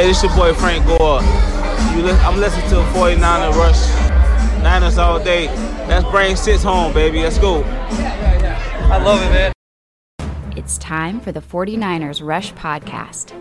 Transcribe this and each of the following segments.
Hey, this your boy Frank Gore. You li- I'm listening to 49er Rush. Niners all day. Let's bring six home, baby. Let's go. I love it, man. It's time for the 49ers Rush Podcast.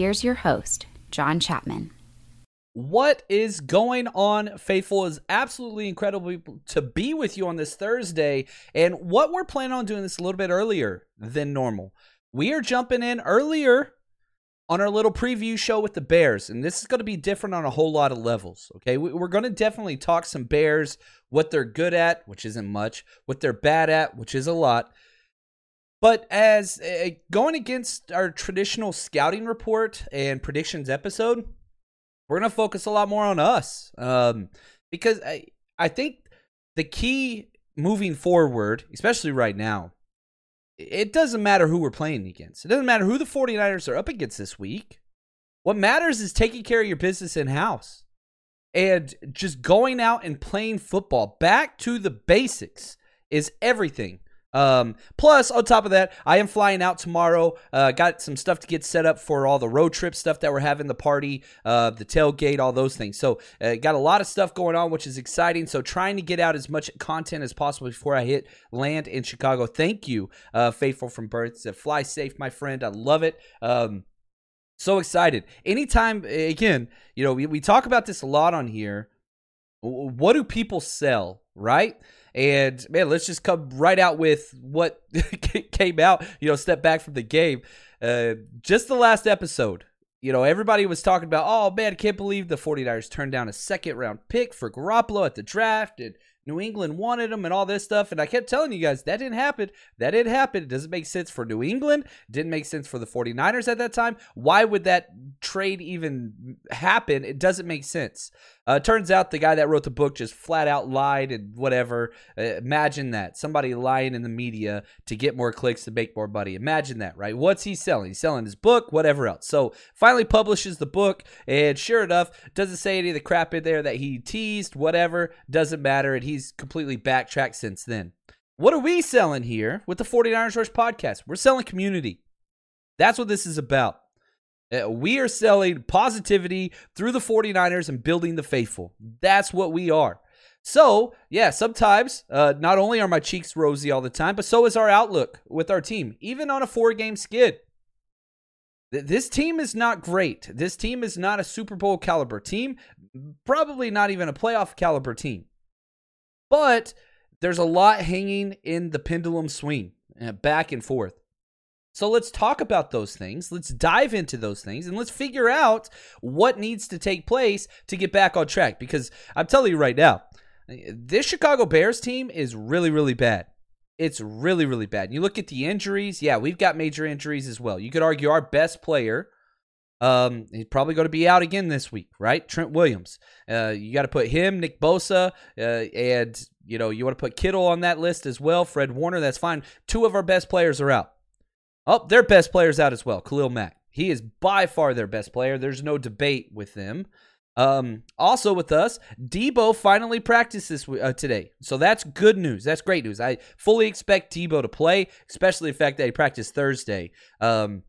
Here's your host, John Chapman. What is going on, Faithful? is absolutely incredible to be with you on this Thursday. And what we're planning on doing this a little bit earlier than normal. We are jumping in earlier on our little preview show with the Bears. And this is going to be different on a whole lot of levels. Okay. We're going to definitely talk some Bears, what they're good at, which isn't much, what they're bad at, which is a lot. But as uh, going against our traditional scouting report and predictions episode, we're going to focus a lot more on us um, because I, I think the key moving forward, especially right now, it doesn't matter who we're playing against. It doesn't matter who the 49ers are up against this week. What matters is taking care of your business in house and just going out and playing football. Back to the basics is everything um, plus, on top of that, I am flying out tomorrow. Uh, got some stuff to get set up for all the road trip stuff that we're having, the party, uh, the tailgate, all those things. So, uh, got a lot of stuff going on, which is exciting. So, trying to get out as much content as possible before I hit land in Chicago. Thank you, uh, Faithful from Birth. So fly safe, my friend. I love it. Um, so excited. Anytime, again, you know, we, we talk about this a lot on here. What do people sell, right? And man, let's just come right out with what came out. You know, step back from the game. Uh, just the last episode, you know, everybody was talking about, oh man, I can't believe the 49ers turned down a second round pick for Garoppolo at the draft. And New England wanted him and all this stuff. And I kept telling you guys that didn't happen. That didn't happen. It doesn't make sense for New England. Didn't make sense for the 49ers at that time. Why would that trade even happen? It doesn't make sense. Uh, turns out the guy that wrote the book just flat out lied and whatever. Uh, imagine that. Somebody lying in the media to get more clicks to make more money. Imagine that, right? What's he selling? He's selling his book, whatever else. So finally publishes the book, and sure enough, doesn't say any of the crap in there that he teased, whatever. Doesn't matter. And he's completely backtracked since then. What are we selling here with the 49ers Rush podcast? We're selling community. That's what this is about. Uh, we are selling positivity through the 49ers and building the faithful. That's what we are. So, yeah, sometimes uh, not only are my cheeks rosy all the time, but so is our outlook with our team, even on a four game skid. This team is not great. This team is not a Super Bowl caliber team, probably not even a playoff caliber team. But there's a lot hanging in the pendulum swing, uh, back and forth. So let's talk about those things. Let's dive into those things and let's figure out what needs to take place to get back on track. Because I'm telling you right now, this Chicago Bears team is really, really bad. It's really, really bad. You look at the injuries. Yeah, we've got major injuries as well. You could argue our best player, um, he's probably going to be out again this week, right? Trent Williams. Uh, you got to put him, Nick Bosa, uh, and you know you want to put Kittle on that list as well. Fred Warner, that's fine. Two of our best players are out. Oh, their best player's out as well. Khalil Mack. He is by far their best player. There's no debate with them. Um, also with us, Deebo finally practiced this uh, today, so that's good news. That's great news. I fully expect Deebo to play, especially the fact that he practiced Thursday. Um,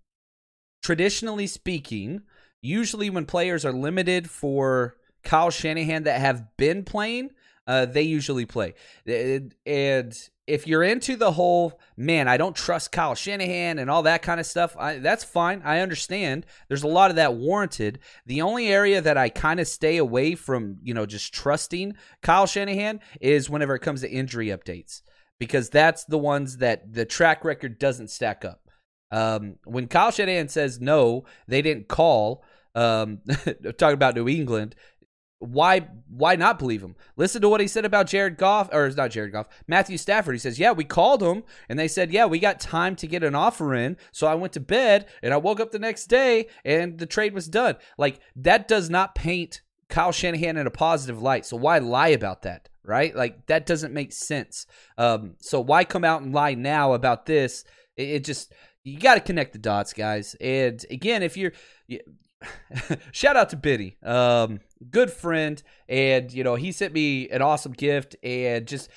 traditionally speaking, usually when players are limited for Kyle Shanahan that have been playing, uh, they usually play, and if you're into the whole man, I don't trust Kyle Shanahan and all that kind of stuff, I, that's fine. I understand. There's a lot of that warranted. The only area that I kind of stay away from, you know, just trusting Kyle Shanahan is whenever it comes to injury updates because that's the ones that the track record doesn't stack up. Um, when Kyle Shanahan says no, they didn't call. Um, talking about New England, why why not believe him? Listen to what he said about Jared Goff, or it's not Jared Goff, Matthew Stafford. He says, "Yeah, we called him, and they said, yeah, we got time to get an offer in. So I went to bed, and I woke up the next day, and the trade was done. Like that does not paint Kyle Shanahan in a positive light. So why lie about that, right? Like that doesn't make sense. Um, so why come out and lie now about this? It, it just you got to connect the dots, guys. And again, if you're shout out to Biddy, um, good friend, and you know he sent me an awesome gift, and just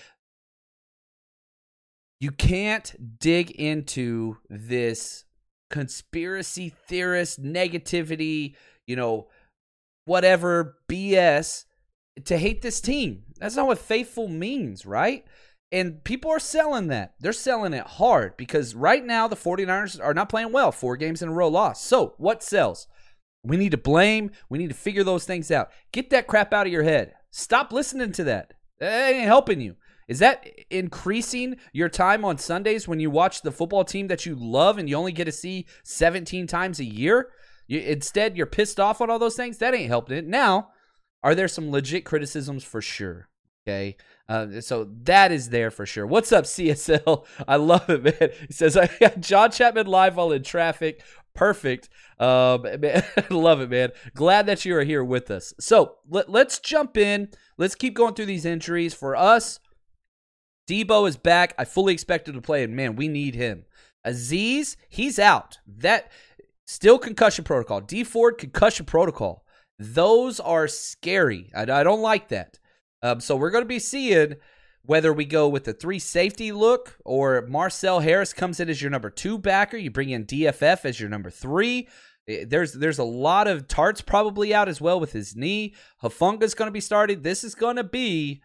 you can't dig into this conspiracy theorist negativity, you know, whatever BS to hate this team. That's not what faithful means, right? And people are selling that. They're selling it hard because right now the 49ers are not playing well. Four games in a row lost. So, what sells? We need to blame. We need to figure those things out. Get that crap out of your head. Stop listening to that. That ain't helping you. Is that increasing your time on Sundays when you watch the football team that you love and you only get to see 17 times a year? You, instead, you're pissed off on all those things. That ain't helping it. Now, are there some legit criticisms for sure? Okay. Uh, so that is there for sure. What's up, CSL? I love it, man. He says, I got John Chapman live while in traffic. Perfect. Um, man, love it, man. Glad that you are here with us. So let, let's jump in. Let's keep going through these injuries. For us, Deebo is back. I fully expected to play, and man, we need him. Azeez, he's out. That still concussion protocol. Dee Ford concussion protocol. Those are scary. I, I don't like that. Um, so we're going to be seeing whether we go with the three safety look or Marcel Harris comes in as your number two backer. You bring in DFF as your number three. Eh, there's there's a lot of tarts probably out as well with his knee. Hufanga's going to be started. This is going to be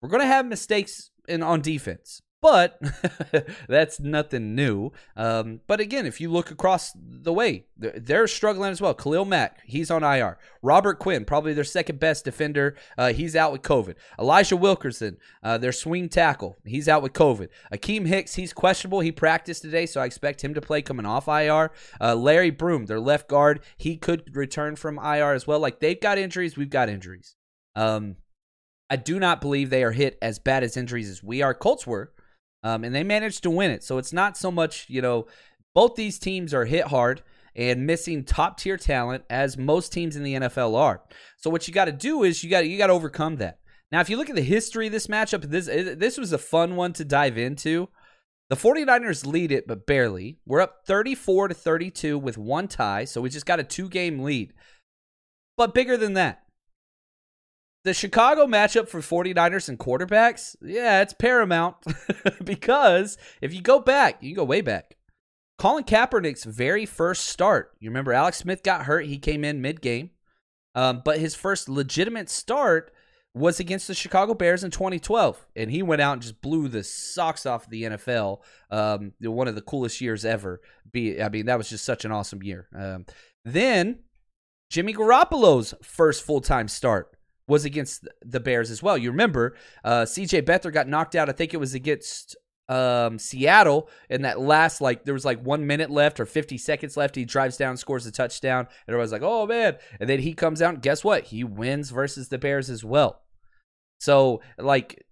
we're going to have mistakes in on defense but that's nothing new. Um, but again, if you look across the way, they're struggling as well. Khalil Mack, he's on IR. Robert Quinn, probably their second best defender, uh, he's out with COVID. Elijah Wilkinson, uh, their swing tackle, he's out with COVID. Akiem Hicks, he's questionable. He practiced today, so I expect him to play coming off IR. Uh, Larry Borom, their left guard, he could return from IR as well. Like they've got injuries, we've got injuries. Um, I do not believe they are hit as bad as injuries as we are. Colts were. Um, and they managed to win it. So it's not so much, you know, both these teams are hit hard and missing top tier talent as most teams in the NFL are. So what you got to do is you got you got to overcome that. Now, if you look at the history of this matchup, this this was a fun one to dive into. The 49ers lead it, but barely. We're up 34 to 32 with one tie, so we just got a two game lead. But bigger than that, the Chicago matchup for 49ers and quarterbacks, yeah, it's paramount because if you go back, you go way back. Colin Kaepernick's very first start, you remember Alex Smith got hurt, he came in mid game. Um, but his first legitimate start was against the Chicago Bears in 2012, and he went out and just blew the socks off the NFL. Um, one of the coolest years ever. Be I mean, that was just such an awesome year. Um, then Jimmy Garoppolo's first full time start was against the Bears as well. You remember, uh, CJ Beathard got knocked out. I think it was against um, Seattle in that last like there was like one minute left or 50 seconds left. He drives down, scores a touchdown, and everyone's like, "Oh man!" And then he comes out, and guess what? He wins versus the Bears as well. So like,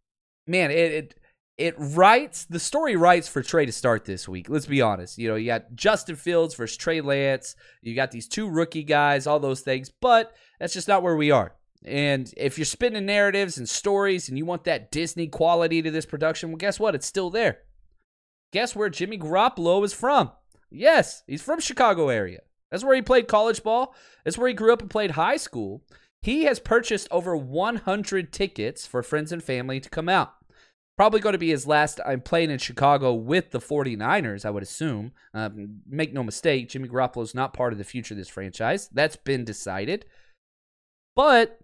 man, it. it it writes the story writes for Trey to start this week. Let's be honest. You know, you got Justin Fields versus Trey Lance. You got these two rookie guys, all those things, but that's just not where we are. And if you're spinning narratives and stories and you want that Disney quality to this production, well, guess what? It's still there. Guess where Jimmy Garoppolo is from? Yes, he's from Chicago area. That's where he played college ball. That's where he grew up and played high school. He has purchased over 100 tickets for friends and family to come out. Probably going to be his last time playing in Chicago with the 49ers, I would assume. Um, make no mistake, Jimmy Garoppolo is not part of the future of this franchise. That's been decided. But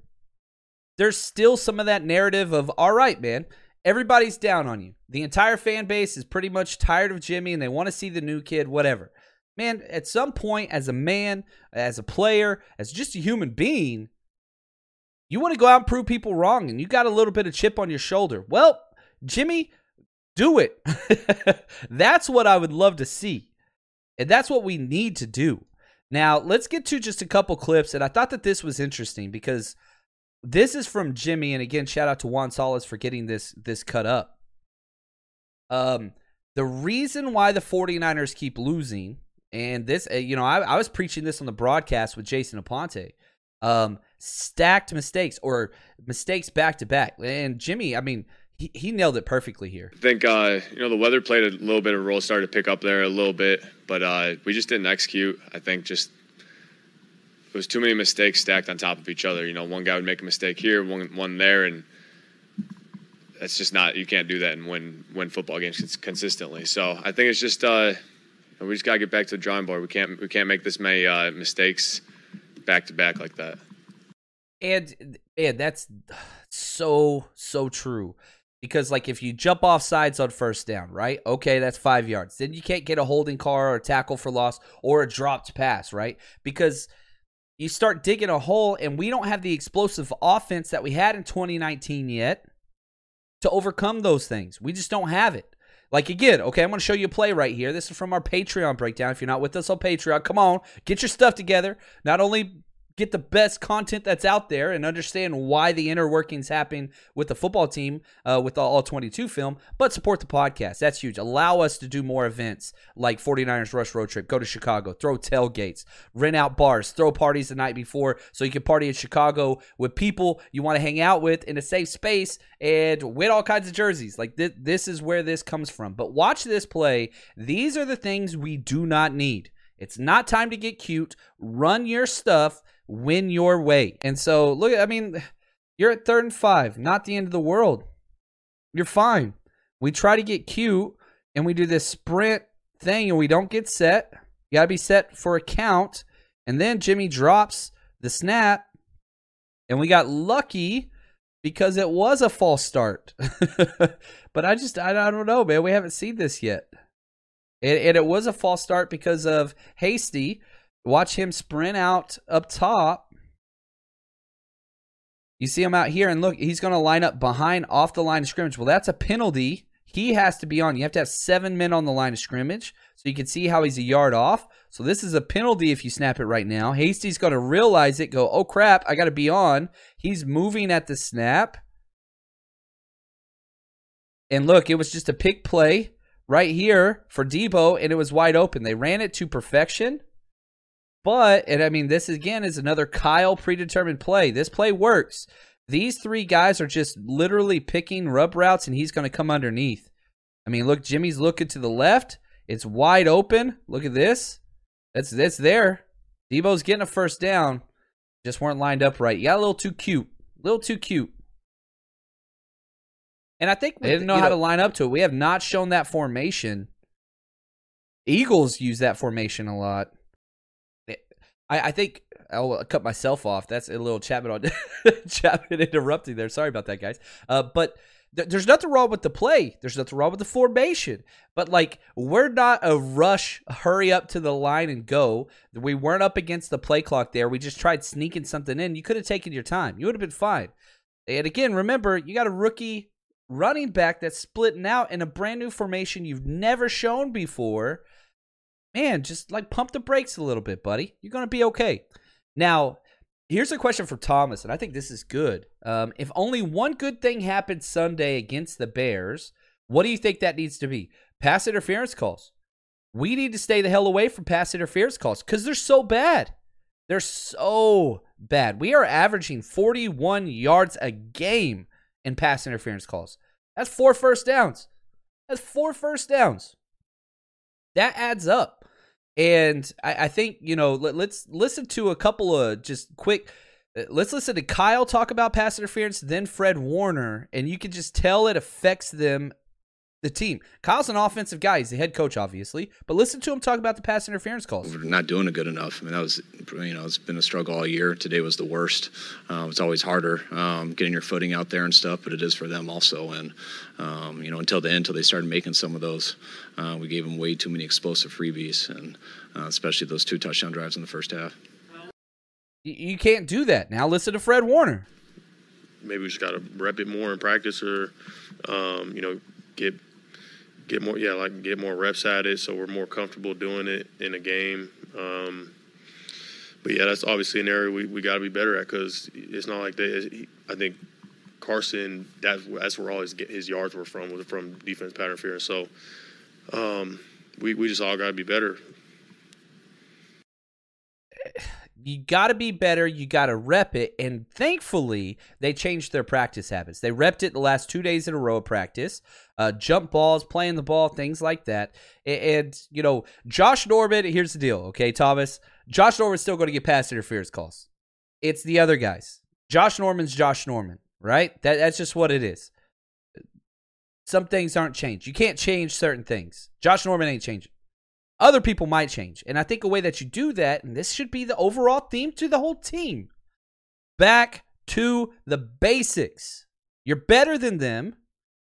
there's still some of that narrative of all right, man. everybody's down on you. The entire fan base is pretty much tired of Jimmy and they want to see the new kid, whatever. Man, at some point, as a man, as a player, as just a human being, you want to go out and prove people wrong and you got a little bit of chip on your shoulder. Well, Jimmy, do it. that's what I would love to see. And that's what we need to do. Now, let's get to just a couple clips. And I thought that this was interesting because this is from Jimmy. And again, shout out to Juan Solis for getting this this cut up. Um, the reason why the 49ers keep losing, and this, uh, you know, I, I was preaching this on the broadcast with Jason Aponte. Um, stacked mistakes or mistakes back to back. And Jimmy, I mean, he, he nailed it perfectly here. I think uh, you know the weather played a little bit of a role, started to pick up there a little bit, but uh, we just didn't execute. I think just it was too many mistakes stacked on top of each other. You know, one guy would make a mistake here, one one there, and that's just not you can't do that and win win football games consistently. So I think it's just uh, we just gotta get back to the drawing board. We can't we can't make this many uh, mistakes back to back like that. And and that's so so true. Because like if you jump off sides on first down, right? Okay, that's five yards. Then you can't get a holding car or a tackle for loss or a dropped pass, right? Because you start digging a hole, and we don't have the explosive offense that we had in 2019 yet to overcome those things. We just don't have it. Like again, okay, I'm going to show you a play right here. This is from our Patreon breakdown. If you're not with us on Patreon, come on, get your stuff together. Not only get the best content that's out there and understand why the inner workings happen with the football team uh, with the all 22 film but support the podcast. That's huge. Allow us to do more events like 49ers rush road trip. Go to chicago. Throw tailgates. Rent out bars. Throw parties the night before so you can party in chicago with people you want to hang out with in a safe space and win all kinds of jerseys. Like th- this is where this comes from. But watch this play. These are the things we do not need. It's not time to get cute. Run your stuff win your way. And so, look, I mean, you're at third and five, not the end of the world. You're fine. We try to get cute and we do this sprint thing and we don't get set. You got to be set for a count. And then Jimmy drops the snap and we got lucky because it was a false start. but I just, I, don't know, man. We haven't seen this yet. And it was a false start because of Hasty Watch him sprint out up top. You see him out here, and look, he's going to line up behind off the line of scrimmage. Well, that's a penalty. He has to be on. You have to have seven men on the line of scrimmage. So you can see how he's a yard off. So this is a penalty if you snap it right now. Hasty's going to realize it, go, oh crap, I got to be on. He's moving at the snap. And look, it was just a pick play right here for Deebo, and it was wide open. They ran it to perfection. But, and I mean, this again is another Kyle predetermined play. This play works. These three guys are just literally picking rub routes, and he's going to come underneath. I mean, look, Jimmy's looking to the left. It's wide open. Look at this. That's that's there. Deebo's getting a first down. Just weren't lined up right. Yeah, a little too cute. A little too cute. And I think they didn't know how know, to line up to it. We have not shown that formation. Eagles use that formation a lot. I, I think I'll cut myself off. That's a little Chapman on Chapman interrupting there. Sorry about that, guys. Uh, but th- there's nothing wrong with the play. There's nothing wrong with the formation. But like, we're not a rush, hurry up to the line and go. We weren't up against the play clock there. We just tried sneaking something in. You could have taken your time. You would have been fine. And again, remember, you got a rookie running back that's splitting out in a brand new formation you've never shown before man, just like pump the brakes a little bit, buddy. You're going to be okay. Now, here's a question for Thomas, and I think this is good. Um, if only one good thing happened Sunday against the Bears, what do you think that needs to be? Pass interference calls. We need to stay the hell away from pass interference calls because they're so bad. They're so bad. We are averaging 41 yards a game in pass interference calls. That's four first downs. That's four first downs. That adds up. And I, I think, you know, let, let's listen to a couple of just quick. Uh, let's listen to Kyle talk about pass interference, then Fred Warner, and you can just tell it affects them the team. Kyle's an offensive guy. He's the head coach, obviously. But listen to him talk about the pass interference calls. We're not doing it good enough. I mean, that was, you know, it's been a struggle all year. Today was the worst. Uh, it's always harder um, getting your footing out there and stuff, but it is for them also. And, um, you know, until the end, until they started making some of those, uh, we gave them way too many explosive freebies, and uh, especially those two touchdown drives in the first half. You can't do that. Now listen to Fred Warner. Maybe we just got to rep it more in practice or, um, you know, get get more yeah like get more reps at it so we're more comfortable doing it in a game. Um, but yeah that's obviously an area we, we got to be better at because it's not like they i think carson that's, that's where all his, his yards were from was from defense pattern interference so um, we, we just all got to be better you got to be better. You got to rep it. And thankfully, they changed their practice habits. They repped it the last two days in a row of practice. Uh, jump balls, playing the ball, things like that. And, and, you know, Josh Norman, here's the deal, okay, Thomas? Josh Norman's still going to get pass interference calls. It's the other guys. Josh Norman's Josh Norman, right? That, that's just what it is. Some things aren't changed. You can't change certain things. Josh Norman ain't changing. Other people might change. And I think a way that you do that, and this should be the overall theme to the whole team back to the basics. You're better than them.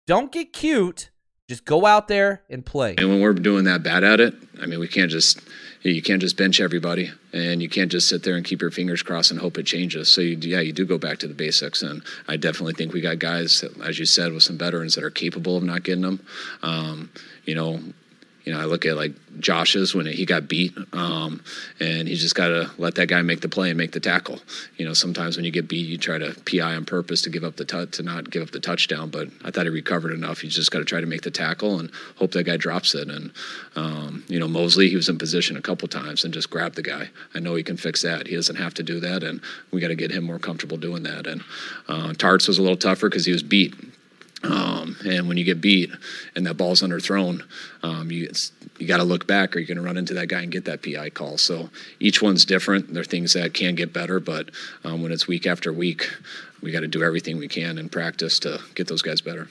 Don't get cute. Just go out there and play. And when we're doing that bad at it, I mean, we can't just you can't just bench everybody, and you can't just sit there and keep your fingers crossed and hope it changes. So you, yeah, you do go back to the basics, and I definitely think we got guys, as you said, with some veterans that are capable of not getting them. Um, you know, you know, I look at like Josh's when he got beat, um, and he just got to let that guy make the play and make the tackle. You know, sometimes when you get beat, you try to PI on purpose to give up the t- to not give up the touchdown. But I thought he recovered enough. You just got to try to make the tackle and hope that guy drops it. And um, you know, Moseley, he was in position a couple times and just grabbed the guy. I know he can fix that. He doesn't have to do that, and we got to get him more comfortable doing that. And uh, Tartt's was a little tougher because he was beat. Um, and when you get beat and that ball's underthrown, um, you you got to look back, or you're going to run into that guy and get that PI call. So each one's different. There are things that can get better, but um, when it's week after week, we got to do everything we can in practice to get those guys better.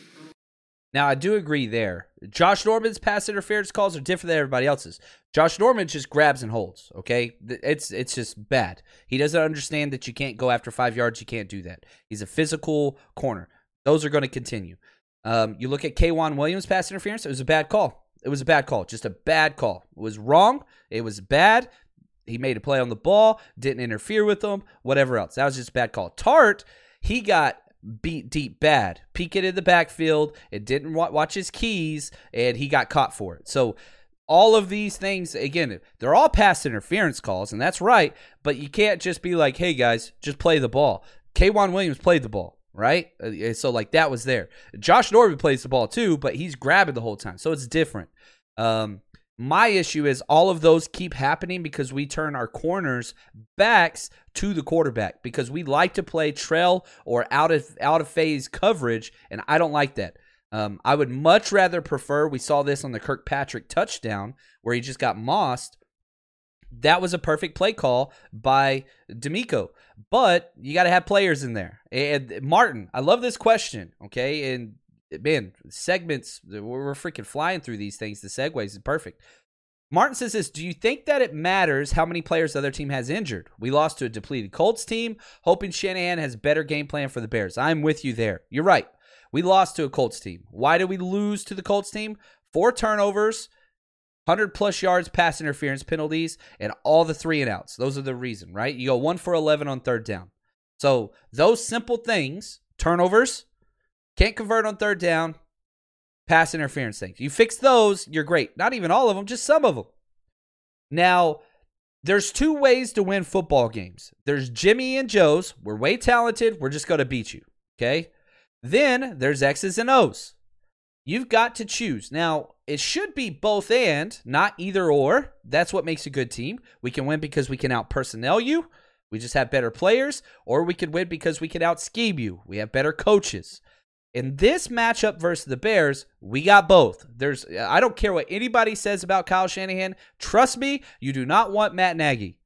Now I do agree there. Josh Norman's pass interference calls are different than everybody else's. Josh Norman just grabs and holds. Okay, it's it's just bad. He doesn't understand that you can't go after five yards. You can't do that. He's a physical corner. Those are going to continue. Um, you look at K'Waun Williams pass interference. It was a bad call. It was a bad call. Just a bad call. It was wrong. It was bad. He made a play on the ball, didn't interfere with them, whatever else. That was just a bad call. Tartt. he got beat deep bad. Peeking in the backfield, it didn't watch his keys, and he got caught for it. So all of these things, again, they're all pass interference calls, and that's right, but you can't just be like, hey guys, just play the ball. K'Waun Williams played the ball right? Uh, so like that was there. Josh Norman plays the ball too, but he's grabbing the whole time, so it's different. Um, my issue is all of those keep happening because we turn our corners backs to the quarterback because we like to play trail or out of out of phase coverage, and I don't like that. Um, I would much rather prefer. We saw this on the Kirkpatrick touchdown where he just got mossed that was a perfect play call by DeMeco. But you got to have players in there. And Martin, I love this question. Okay. And man, segments, we're freaking flying through these things. The segues is perfect. Martin says this Do you think that it matters how many players the other team has injured? We lost to a depleted Colts team, hoping Shanahan has better game plan for the Bears. I'm with you there. You're right. We lost to a Colts team. Why did we lose to the Colts team? Four turnovers 100 plus yards pass interference penalties and all the three and outs. Those are the reason, right? You go 1 for 11 on third down. So, those simple things, turnovers, can't convert on third down, pass interference things. You fix those, you're great. Not even all of them, just some of them. Now, there's two ways to win football games. There's Jimmy and Joe's. We're way talented. We're just going to beat you. Okay. Then there's X's and O's. You've got to choose. Now, it should be both and, not either or. That's what makes a good team. We can win because we can out personnel you. We just have better players, or we could win because we can out scheme you. We have better coaches. In this matchup versus the Bears, we got both. There's I don't care what anybody says about Kyle Shanahan. Trust me, you do not want Matt Nagy.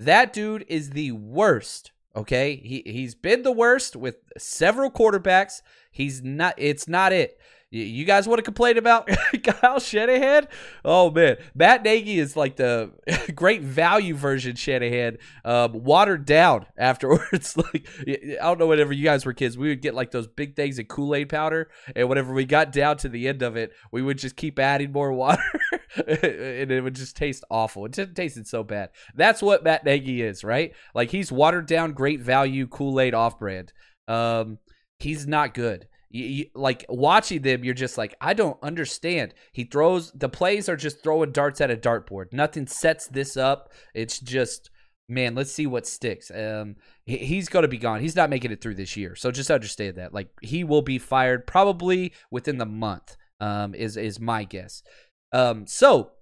That dude is the worst. Okay? He he's been the worst with several quarterbacks. He's not it's not it. You, guys want to complain about Kyle Shanahan? Oh man, Matt Nagy is like the great value version Shanahan, um, watered down afterwards. like I don't know, whenever you guys were kids, we would get like those big things of Kool Aid powder, and whenever we got down to the end of it, we would just keep adding more water, and it would just taste awful. It just tasted so bad. That's what Matt Nagy is, right? Like he's watered down, great value Kool Aid off brand. Um, he's not good. You, you, like watching them, you're just like, I don't understand. He throws the plays are just throwing darts at a dartboard. Nothing sets this up. It's just, man, let's see what sticks. Um, he, he's going to be gone. He's not making it through this year. So just understand that. Like he will be fired probably within the month. Um, is is my guess. Um, so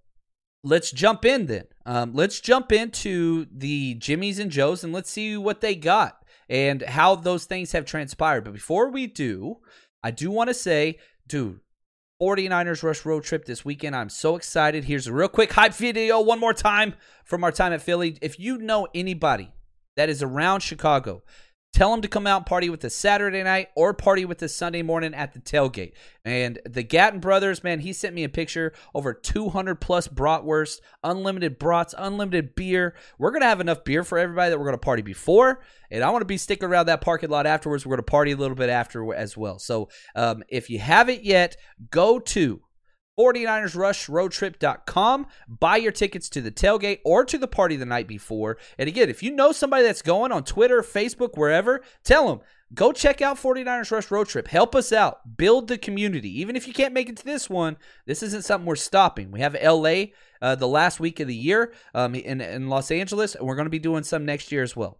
let's jump in then. Um, let's jump into the Jimmys and Joes and let's see what they got and how those things have transpired. But before we do, I do want to say, dude, 49ers Rush road trip this weekend. I'm so excited. Here's a real quick hype video one more time from our time at Philly. If you know anybody that is around Chicago Tell them to come out party with us Saturday night or party with us Sunday morning at the tailgate. And the Gatton brothers, man, he sent me a picture over 200 plus bratwurst, unlimited brats, unlimited beer. We're going to have enough beer for everybody that we're going to party before. And I want to be sticking around that parking lot afterwards. We're going to party a little bit after as well. So um, if you haven't yet, go to 49ersrushroadtrip.com. Buy your tickets to the tailgate or to the party the night before. And again, if you know somebody that's going on Twitter, Facebook, wherever, tell them go check out 49ers Rush Road Trip. Help us out. Build the community. Even if you can't make it to this one, this isn't something we're stopping. We have LA uh, the last week of the year um, in, in Los Angeles, and we're going to be doing some next year as well.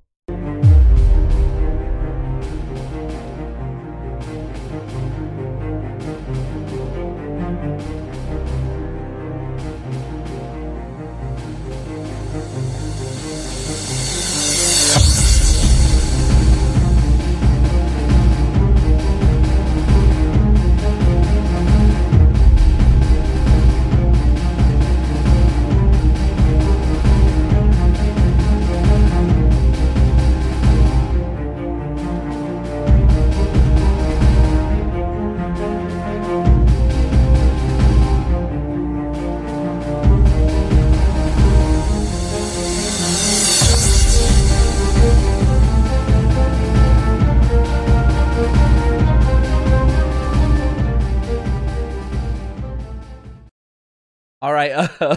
Uh,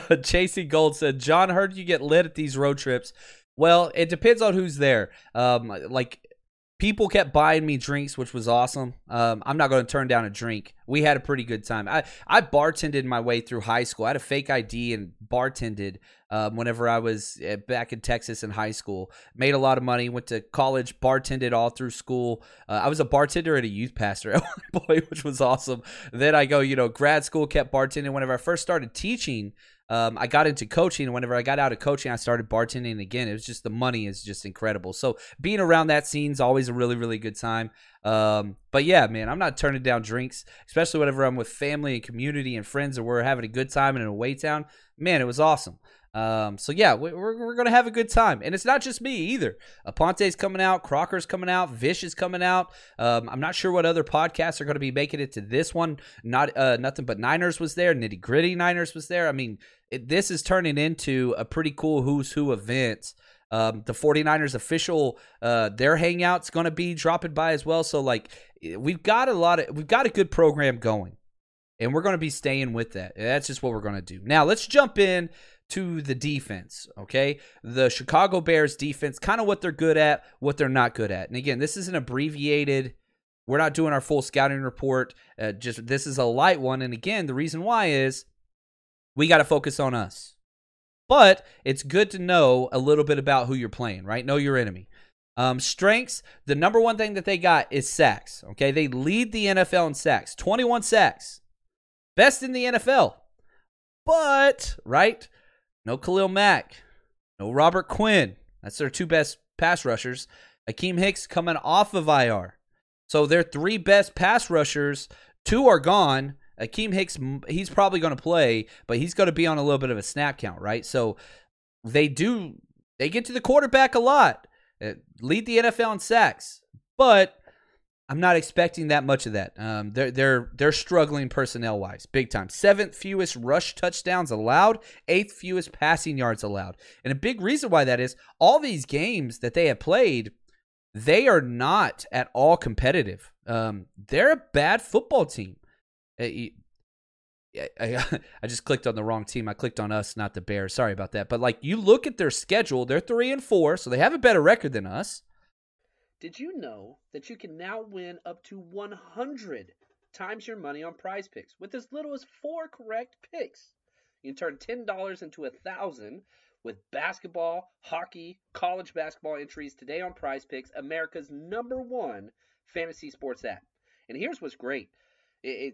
Gold said, John heard you get lit at these road trips. Well, it depends on who's there. Um, like people kept buying me drinks, which was awesome. Um, I'm not going to turn down a drink. We had a pretty good time. I, I bartended my way through high school. I had a fake ID and bartended um, whenever I was eh, back in Texas in high school. Made a lot of money. Went to college, bartended all through school. Uh, I was a bartender and a youth pastor at one point, which was awesome. Then I go, you know, grad school, kept bartending. Whenever I first started teaching, um, I got into coaching. And whenever I got out of coaching, I started bartending again. It was just the money is just incredible. So being around that scene is always a really, really good time. Um, but yeah, man, I'm not turning down drinks, especially whenever I'm with family and community and friends and we're having a good time in a away town. Man, it was awesome. Um, so yeah, we're, we're gonna have a good time, and it's not just me either. Aponte's coming out, Crocker's coming out, Vish is coming out. Um, I'm not sure what other podcasts are going to be making it to this one. Not uh, nothing but Niners was there, Nitty Gritty Niners was there. I mean, it, this is turning into a pretty cool who's who event. Um, the 49ers official uh, their hangout's going to be dropping by as well. So like we've got a lot of we've got a good program going, and we're going to be staying with that. That's just what we're going to do. Now let's jump in to the defense, okay? The Chicago Bears defense, kind of what they're good at, what they're not good at. And again, this is an abbreviated we're not doing our full scouting report. Uh, just this is a light one and again, the reason why is we got to focus on us. But it's good to know a little bit about who you're playing, right? Know your enemy. Um, strengths, the number one thing that they got is sacks. Okay, they lead the NFL in sacks, 21 sacks, best in the NFL. But right, no Khalil Mack. No Robert Quinn. That's their two best pass rushers. Akiem Hicks coming off of IR. So their three best pass rushers, two are gone. Akiem Hicks, he's probably going to play, but he's going to be on a little bit of a snap count, right? So they do, they get to the quarterback a lot, uh, lead the NFL in sacks. But I'm not expecting that much of that. Um, they're they're they're struggling personnel wise, big time. Seventh fewest rush touchdowns allowed, eighth fewest passing yards allowed, and a big reason why that is all these games that they have played, they are not at all competitive. Um, they're a bad football team. Uh, I, I, I just clicked on the wrong team. I clicked on us, not the Bears. Sorry about that. But like you look at their schedule, they're three and four, so they have a better record than us. Did you know that you can now win up to 100 times your money on prize picks with as little as four correct picks? You can turn $10 into a thousand with basketball, hockey, college basketball entries today on prize picks, America's number one fantasy sports app. And here's what's great. It, it,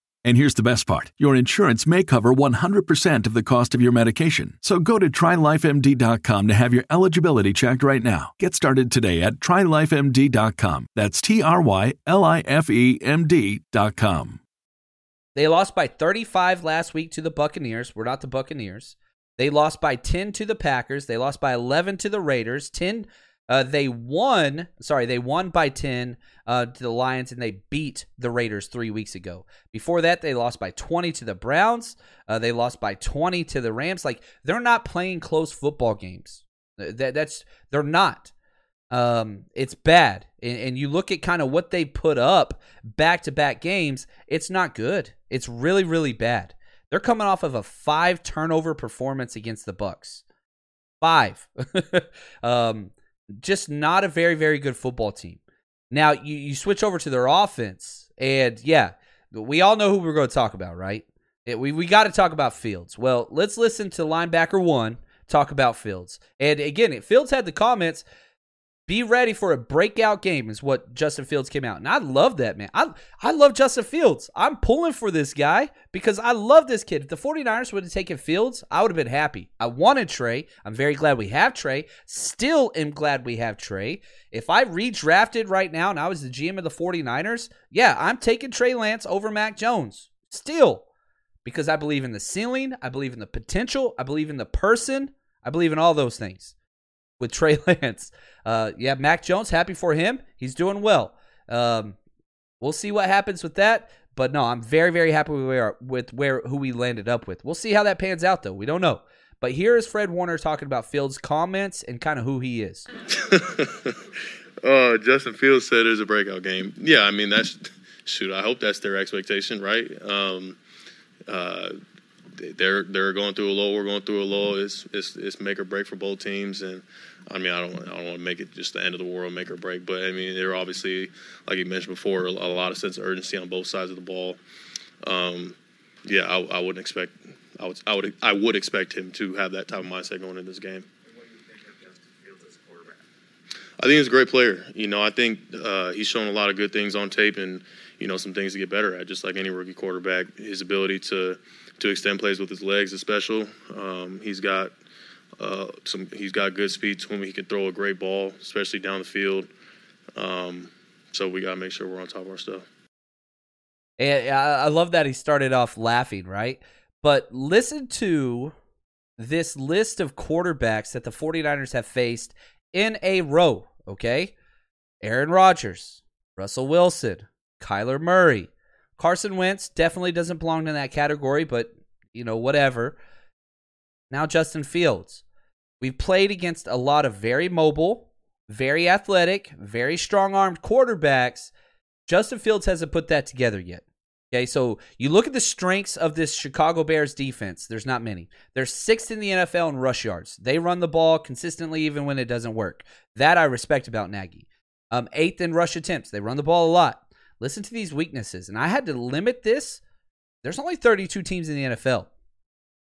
And here's the best part your insurance may cover 100% of the cost of your medication. So go to trylifemd.com to have your eligibility checked right now. Get started today at trylifemd.com. That's T R Y L I F E M D.com. They lost by 35 last week to the Buccaneers. We're not the Buccaneers. They lost by 10 to the Packers. They lost by 11 to the Raiders. 10 uh, they won, sorry, they won by 10 uh, to the Lions and they beat the Raiders three weeks ago. Before that, they lost by 20 to the Browns. Uh, they lost by 20 to the Rams. Like, they're not playing close football games. That, that's, they're not. Um, it's bad. And, and you look at kind of what they put up back to back games, it's not good. It's really, really bad. They're coming off of a five turnover performance against the Bucks. Five. um, just not a very, very good football team. Now, you, you switch over to their offense, and yeah, we all know who we're going to talk about, right? It, we we got to talk about Fields. Well, let's listen to linebacker one talk about Fields. And again, Fields had the comments be ready for a breakout game is what Justin Fields came out. And I love that, man. I I love Justin Fields. I'm pulling for this guy because I love this kid. If the 49ers would have taken Fields, I would have been happy. I wanted Trey. I'm very glad we have Trey. Still am glad we have Trey. If I redrafted right now and I was the GM of the 49ers, yeah, I'm taking Trey Lance over Mac Jones. Still. Because I believe in the ceiling, I believe in the potential, I believe in the person, I believe in all those things with Trey Lance. Uh, yeah, Mac Jones, happy for him. He's doing well. Um, we'll see what happens with that. But no, I'm very, very happy with where, with where who we landed up with. We'll see how that pans out, though. We don't know. But here is Fred Warner talking about Fields' comments and kind of who he is. uh, Justin Fields said it's a breakout game. Yeah, I mean that's shoot. I hope that's their expectation, right? Um, uh, they're they're going through a low. We're going through a low. It's it's it's make or break for both teams, and I mean I don't I don't want to make it just the end of the world, make or break. But I mean they're obviously like you mentioned before, a, lot of sense of urgency on both sides of the ball. Um, yeah, I, I wouldn't expect. I would I would I would expect him to have that type of mindset going into this game. I think he's a great player. You know, I think uh, he's shown a lot of good things on tape and, you know, some things to get better at, just like any rookie quarterback. His ability to to extend plays with his legs is special. Um, he's got uh, some. He's got good speed to him. He can throw a great ball, especially down the field. Um, so we got to make sure we're on top of our stuff. And I love that he started off laughing, right? But listen to this list of quarterbacks that the 49ers have faced in a row, okay? Aaron Rodgers, Russell Wilson, Kyler Murray, Carson Wentz definitely doesn't belong in that category, but you know, whatever. Now Justin Fields. We've played against a lot of very mobile, very athletic, very strong armed quarterbacks. Justin Fields hasn't put that together yet. Okay, so you look at the strengths of this Chicago Bears defense. There's not many. They're sixth in the NFL in rush yards. They run the ball consistently even when it doesn't work. That I respect about Nagy. Um, eighth in rush attempts. They run the ball a lot. Listen to these weaknesses. And I had to limit this. There's only 32 teams in the NFL.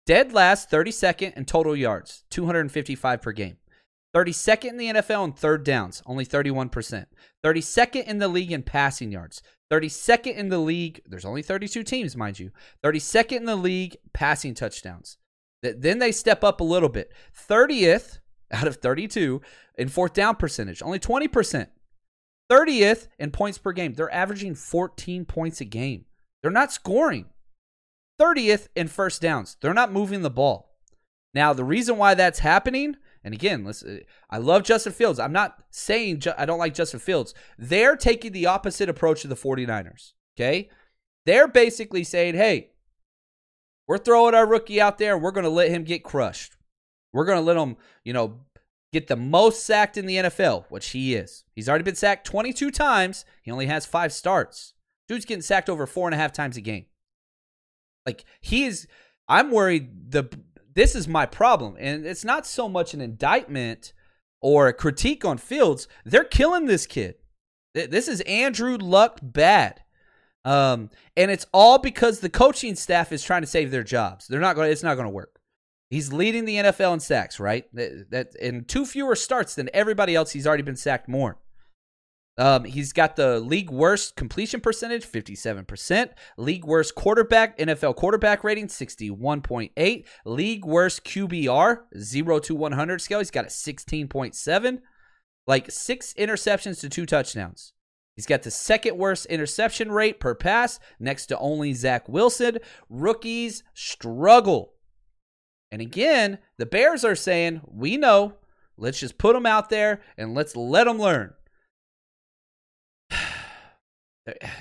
Dead last, 32nd in total yards, 255 per game. 32nd in the NFL in third downs, only 31%. 32nd in the league in passing yards. 32nd in the league, there's only 32 teams, mind you. 32nd in the league passing touchdowns. Then they step up a little bit. 30th out of 32 in fourth down percentage, only 20%. 30th in points per game. They're averaging 14 points a game. They're not scoring. 30th in first downs. They're not moving the ball. Now, the reason why that's happening, and again, listen, I love Justin Fields. I'm not saying Ju- I don't like Justin Fields. They're taking the opposite approach to the 49ers. Okay? They're basically saying, hey, we're throwing our rookie out there we're going to let him get crushed. We're going to let him, you know, get the most sacked in the NFL, which he is. He's already been sacked 22 times. He only has five starts. Dude's getting sacked over four and a half times a game. Like he is. I'm worried. The this is my problem, and it's not so much an indictment or a critique on Fields. They're killing this kid. This is Andrew Luck bad. Um, and it's all because the coaching staff is trying to save their jobs. They're not going. It's not going to work. He's leading the NFL in sacks, right? That, that in two fewer starts than everybody else. He's already been sacked more. Um, he's got the league worst completion percentage, 57%. League worst quarterback, NFL quarterback rating, 61.8. League worst QBR, 0 to 100 scale. He's got a 16.7. Like six interceptions to two touchdowns. He's got the second worst interception rate per pass, next to only Zach Wilson. Rookies struggle. And again, the Bears are saying, we know. Let's just put them out there and let's let them learn.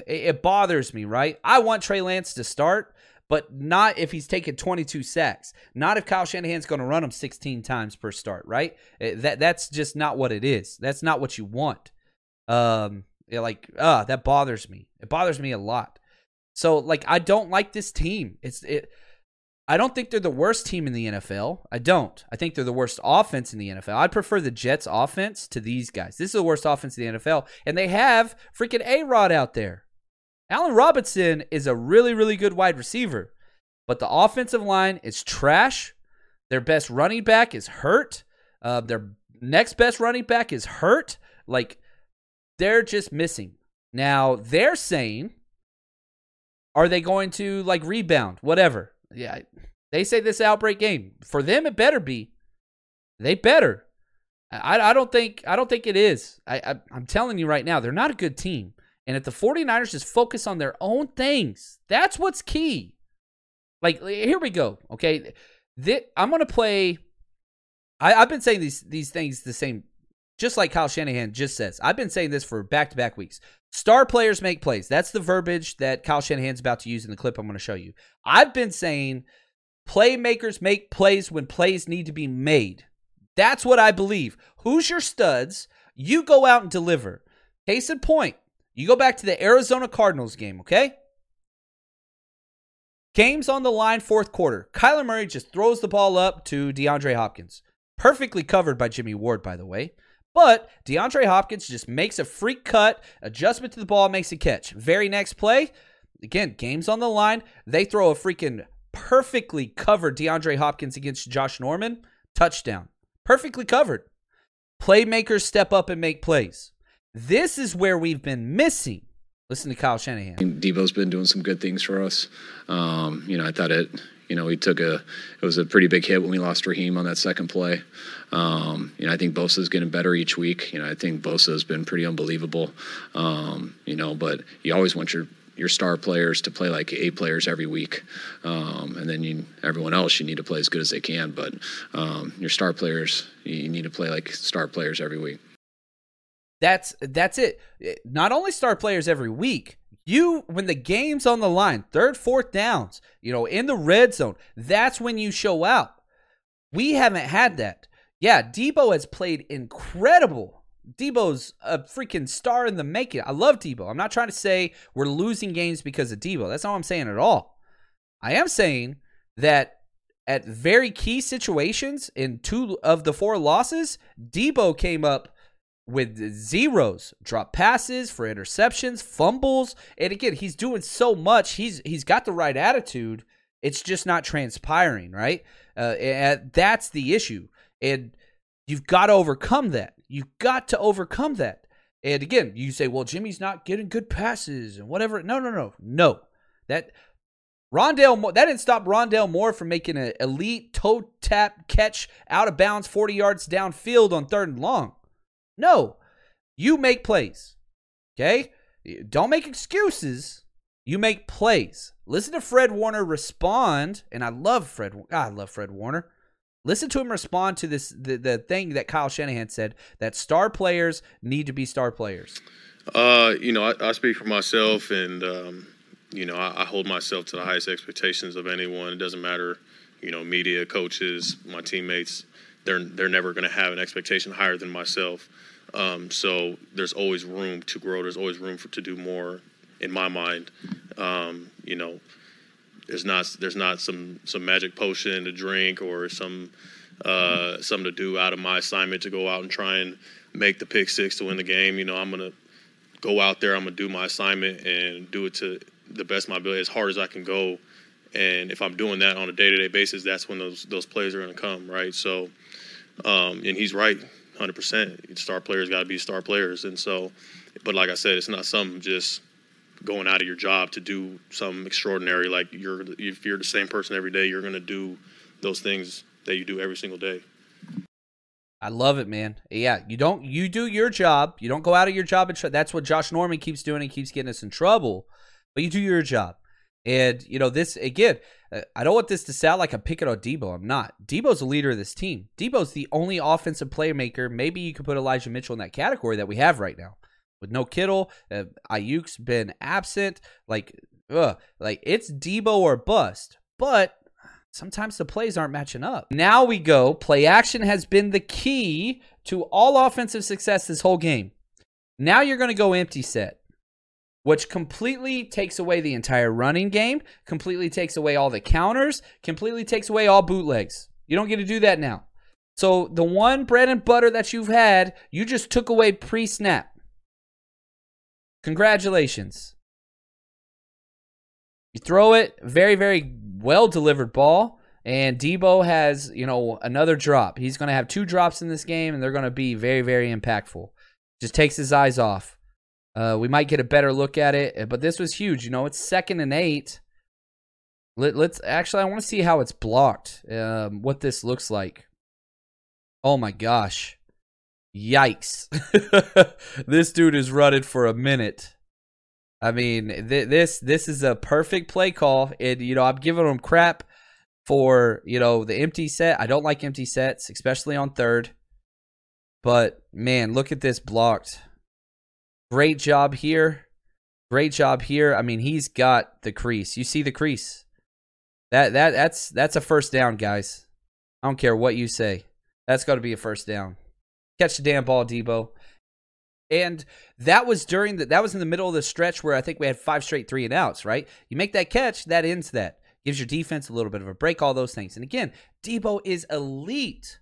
It, bothers me, right? I want Trey Lance to start, but not if he's taking 22 sacks. Not if Kyle Shanahan's going to run him 16 times per start, right? Eh, That that's just not what it is. That's not what you want. Um, like, ah, that bothers me. It bothers me a lot. So, like, I don't like this team. It's it. I don't think they're the worst team in the NFL. I don't. I think they're the worst offense in the NFL. I'd prefer the Jets offense to these guys. This is the worst offense in the NFL. And they have freaking A Rob out there. Allen Robinson is a really, really good wide receiver. But the offensive line is trash. Their best running back is hurt. Uh, their next best running back is hurt. Like, they're just missing. Now, they're saying, are they going to, like, rebound? Whatever yeah, they say this outbreak game for them. It better be. They better. I, I don't think I don't think it is. I, I I'm telling you right now, they're not a good team. And if the 49ers just focus on their own things, that's what's key. Like here we go. Okay, Thi- I'm gonna play. I, I've been saying these these things the same, just like Kyle Shanahan just says. I've been saying this for back to back weeks. Star players make plays. That's the verbiage that Kyle Shanahan's about to use in the clip I'm going to show you. I've been saying playmakers make plays when plays need to be made. That's what I believe. Who's your studs? You go out and deliver. Case in point, you go back to the Arizona Cardinals game, okay? Game's on the line, fourth quarter. Kyler Murray just throws the ball up to DeAndre Hopkins. Perfectly covered by Jimmy Ward, by the way. But DeAndre Hopkins just makes a freak cut, adjustment to the ball, makes a catch. Very next play, again, game's on the line. They throw a freaking perfectly covered DeAndre Hopkins against Josh Norman. Touchdown. Perfectly covered. Playmakers step up and make plays. This is where we've been missing. Listen to Kyle Shanahan. Deebo's been doing some good things for us. Um, you know, I thought it, You know, we took a it was a pretty big hit when we lost Raheem on that second play. Um, you know, I think Bosa's getting better each week. You know, I think Bosa has been pretty unbelievable. Um, you know, but you always want your your star players to play like A players every week, um, and then you, everyone else you need to play as good as they can. But um, your star players, you need to play like star players every week. That's that's it. Not only star players every week. You when the game's on the line, third, fourth downs, you know, in the red zone, that's when you show out. We haven't had that. Yeah, Deebo has played incredible. Deebo's a freaking star in the making. I love Deebo. I'm not trying to say we're losing games because of Deebo. That's not what I'm saying at all. I am saying that at very key situations in two of the four losses, Deebo came up with zeros, drop passes for interceptions, fumbles, and again, he's doing so much. He's he's got the right attitude. It's just not transpiring, right? Uh, and that's the issue, and you've got to overcome that. You've got to overcome that. And again, you say, "Well, Jimmy's not getting good passes and whatever." No, no, no, no. That Rondale Moore, that didn't stop Rondale Moore from making an elite toe tap catch out of bounds 40 yards downfield on third and long. No, you make plays. Okay? Don't make excuses. You make plays. Listen to Fred Warner respond, and I love Fred. I love Fred Warner. Listen to him respond to this the, the thing that Kyle Shanahan said that star players need to be star players. Uh, you know, I, I speak for myself, and um, you know, I, I, hold myself to the highest expectations of anyone. It doesn't matter, you know, media, coaches, my teammates. They're they're never going to have an expectation higher than myself. Um, so there's always room to grow. There's always room for to do more, in my mind. Um, you know, there's not there's not some some magic potion to drink or some uh, something to do out of my assignment to go out and try and make the pick six to win the game. You know, I'm gonna go out there. I'm gonna do my assignment and do it to the best of my ability, as hard as I can go. And if I'm doing that on a day-to-day basis, that's when those those plays are gonna come, right? So, um, and he's right. 100%. Star players got to be star players. And so, but like I said, it's not something just going out of your job to do something extraordinary. Like you're, if you're the same person every day, you're going to do those things that you do every single day. I love it, man. Yeah, you don't you do your job. You don't go out of your job and try, that's what Josh Norman keeps doing. He keeps getting us in trouble. But you do your job. And you know this again. Uh, I don't want this to sound like I'm picking on Deebo. I'm not. Deebo's the leader of this team. Deebo's the only offensive playmaker. Maybe you could put Elijah Mitchell in that category that we have right now. With no Kittle, uh, Aiyuk's been absent. Like, ugh, like it's Deebo or bust. But sometimes the plays aren't matching up. Now we go. Play action has been the key to all offensive success this whole game. Now you're going to go empty set which completely takes away the entire running game, completely takes away all the counters, completely takes away all bootlegs. You don't get to do that now. So the one bread and butter that you've had, you just took away pre snap. Congratulations. You throw it, very, very well delivered ball. And Deebo has, you know, another drop. He's going to have two drops in this game, and they're going to be very, very impactful. Just takes his eyes off. Uh, we might get a better look at it, uh, but this was huge. You know, it's second and eight. Let, us actually, I want to see how it's blocked. Um, what this looks like. Oh my gosh, yikes! this dude is running for a minute. I mean, th- this this is a perfect play call, and you know, I'm giving him crap for you know the empty set. I don't like empty sets, especially on third. But man, look at this blocked. Great job here. Great job here. I mean, he's got the crease. You see the crease. That that that's that's a first down, guys. I don't care what you say. That's got to be a first down. Catch the damn ball, Deebo. And that was during the that was in the middle of the stretch where I think we had five straight three and outs, right? You make that catch, that ends that. Gives your defense a little bit of a break, all those things. And again, Deebo is elite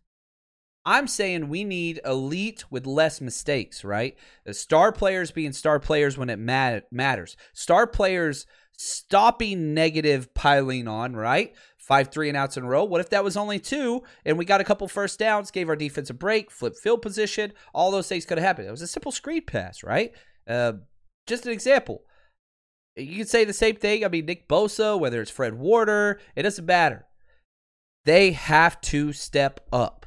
I'm saying we need elite with less mistakes, right? The star players being star players when it mat- matters. Star players stopping negative piling on, right? Five three and outs in a row. What if that was only two and we got a couple first downs, gave our defense a break, flip field position? All those things could have happened. It was a simple screen pass, right? Uh, just an example. You can say the same thing. I mean, Nick Bosa, whether it's Fred Warner, it doesn't matter. They have to step up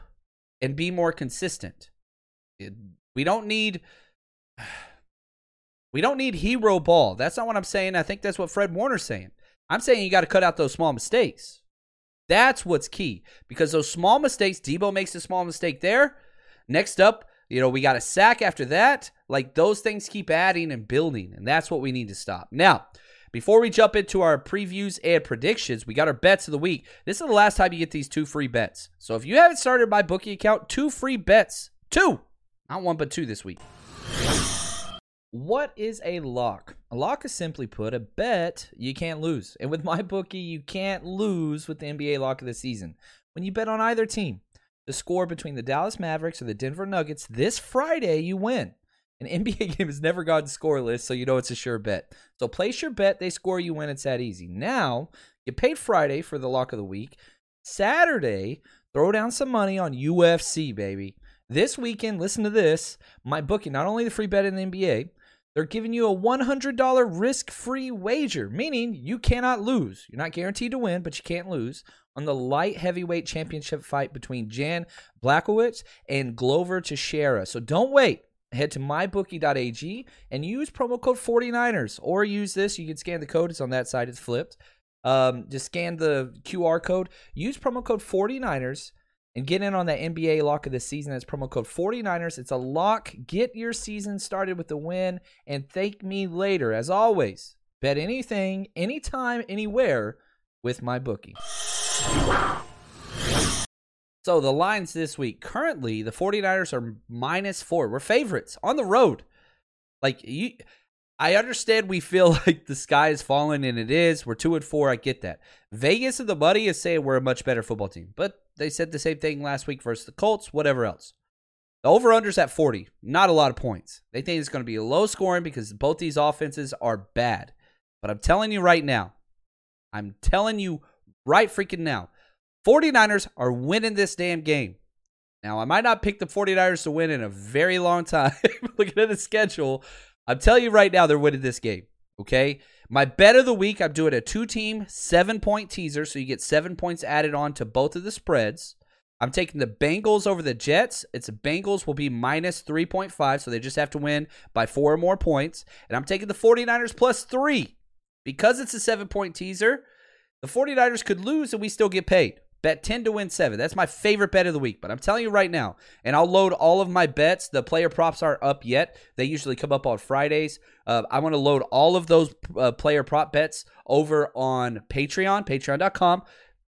and be more consistent. It- we don't need we don't need hero ball. That's not what I'm saying. I think that's what Fred Warner's saying. I'm saying you got to cut out those small mistakes. That's what's key because those small mistakes, Deebo makes a small mistake there. Next up, you know, we got a sack after that. Like those things keep adding and building, and that's what we need to stop. Now, before we jump into our previews and predictions, we got our bets of the week. This is the last time you get these two free bets. So if you haven't started my bookie account, two free bets. Two. Not one, but two this week. What is a lock? A lock is simply put a bet you can't lose. And with my bookie, you can't lose with the NBA lock of the season. When you bet on either team, the score between the Dallas Mavericks or the Denver Nuggets this Friday, you win. An NBA game has never gone scoreless, so you know it's a sure bet. So place your bet, they score, you win. It's that easy. Now, you paid Friday for the lock of the week. Saturday, throw down some money on UFC, baby. This weekend, listen to this. My bookie, not only the free bet in the NBA, they're giving you a $100 risk free wager, meaning you cannot lose. You're not guaranteed to win, but you can't lose on the light heavyweight championship fight between Jan Blachowicz and Glover Teixeira. So don't wait. Head to mybookie.ag and use promo code 49ers or use this. You can scan the code, it's on that side, it's flipped. Um, just scan the QR code, use promo code 49ers and get in on that NBA lock of the season. That's promo code 49ers. It's a lock. Get your season started with a win and thank me later. As always, bet anything, anytime, anywhere with my bookie. So the lines this week currently the 49ers are minus 4. We're favorites on the road. Like you I understand we feel like the sky is falling and it is. We're 2 and 4. I get that. Vegas and the money is saying we're a much better football team. But they said the same thing last week versus the Colts, whatever else. The over under's at 40. Not a lot of points. They think it's going to be low scoring because both these offenses are bad. But I'm telling you right now, I'm telling you right freaking now, 49ers are winning this damn game. Now, I might not pick the 49ers to win in a very long time. Looking at the schedule, I'm telling you right now, they're winning this game. Okay. My bet of the week, I'm doing a two team, seven point teaser. So you get seven points added on to both of the spreads. I'm taking the Bengals over the Jets. It's Bengals will be minus 3.5. So they just have to win by four or more points. And I'm taking the 49ers plus three. Because it's a seven point teaser, the 49ers could lose and we still get paid. Bet 10 to win 7. That's my favorite bet of the week. But I'm telling you right now, and I'll load all of my bets. The player props aren't up yet. They usually come up on Fridays. Uh, I want to load all of those uh, player prop bets over on Patreon, patreon.com.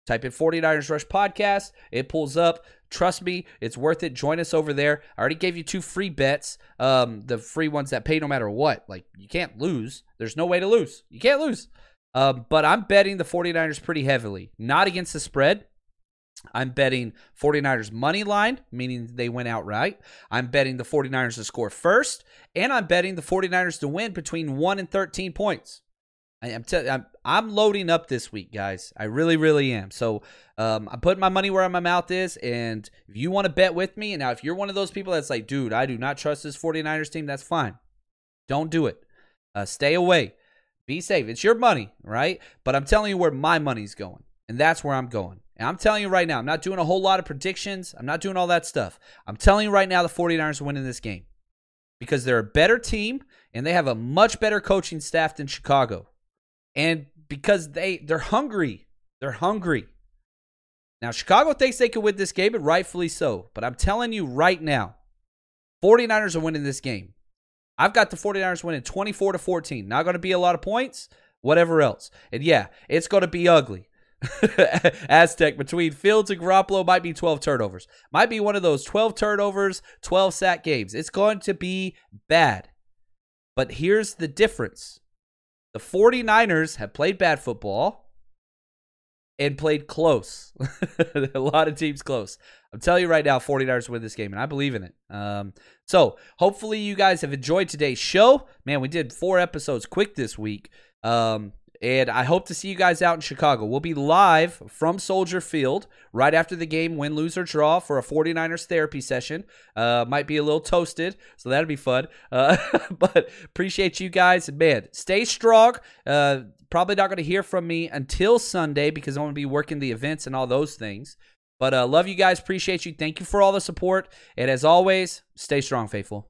Type in 49ers Rush Podcast. It pulls up. Trust me, it's worth it. Join us over there. I already gave you two free bets. Um, the free ones that pay no matter what. Like, you can't lose. There's no way to lose. You can't lose. Uh, but I'm betting the 49ers pretty heavily. Not against the spread. I'm betting 49ers money line, meaning they win outright. I'm betting the 49ers to score first, and I'm betting the 49ers to win between 1 and 13 points. I am te- I'm, I'm loading up this week, guys. I really, really am. So um, I'm putting my money where my mouth is. And if you want to bet with me, and now if you're one of those people that's like, dude, I do not trust this 49ers team, that's fine. Don't do it. Uh, stay away. Be safe. It's your money, right? But I'm telling you where my money's going. And that's where I'm going. I'm telling you right now, I'm not doing a whole lot of predictions. I'm not doing all that stuff. I'm telling you right now, the 49ers are winning this game because they're a better team and they have a much better coaching staff than Chicago. And because they they're hungry. They're hungry. Now Chicago thinks they can win this game and rightfully so, but I'm telling you right now, 49ers are winning this game. I've got the 49ers winning 24 to 14. Not going to be a lot of points, whatever else. And yeah, it's going to be ugly. Aztec between Fields and Garoppolo might be 12 turnovers. Might be one of those 12 turnovers, 12 sack games. It's going to be bad. But here's the difference the 49ers have played bad football and played close. a lot of teams close. I'm telling you right now, 49ers win this game, and I believe in it. Um, so hopefully you guys have enjoyed today's show. Man, we did four episodes quick this week. Um, And I hope to see you guys out in Chicago. We'll be live from Soldier Field right after the game, win, lose, or draw, for a 49ers therapy session. Uh, might be a little toasted, so that'll be fun. Uh, but appreciate you guys. And man, stay strong. Uh, probably not going to hear from me until Sunday because I'm going to be working the events and all those things. But uh, love you guys. Appreciate you. Thank you for all the support. And as always, stay strong, faithful.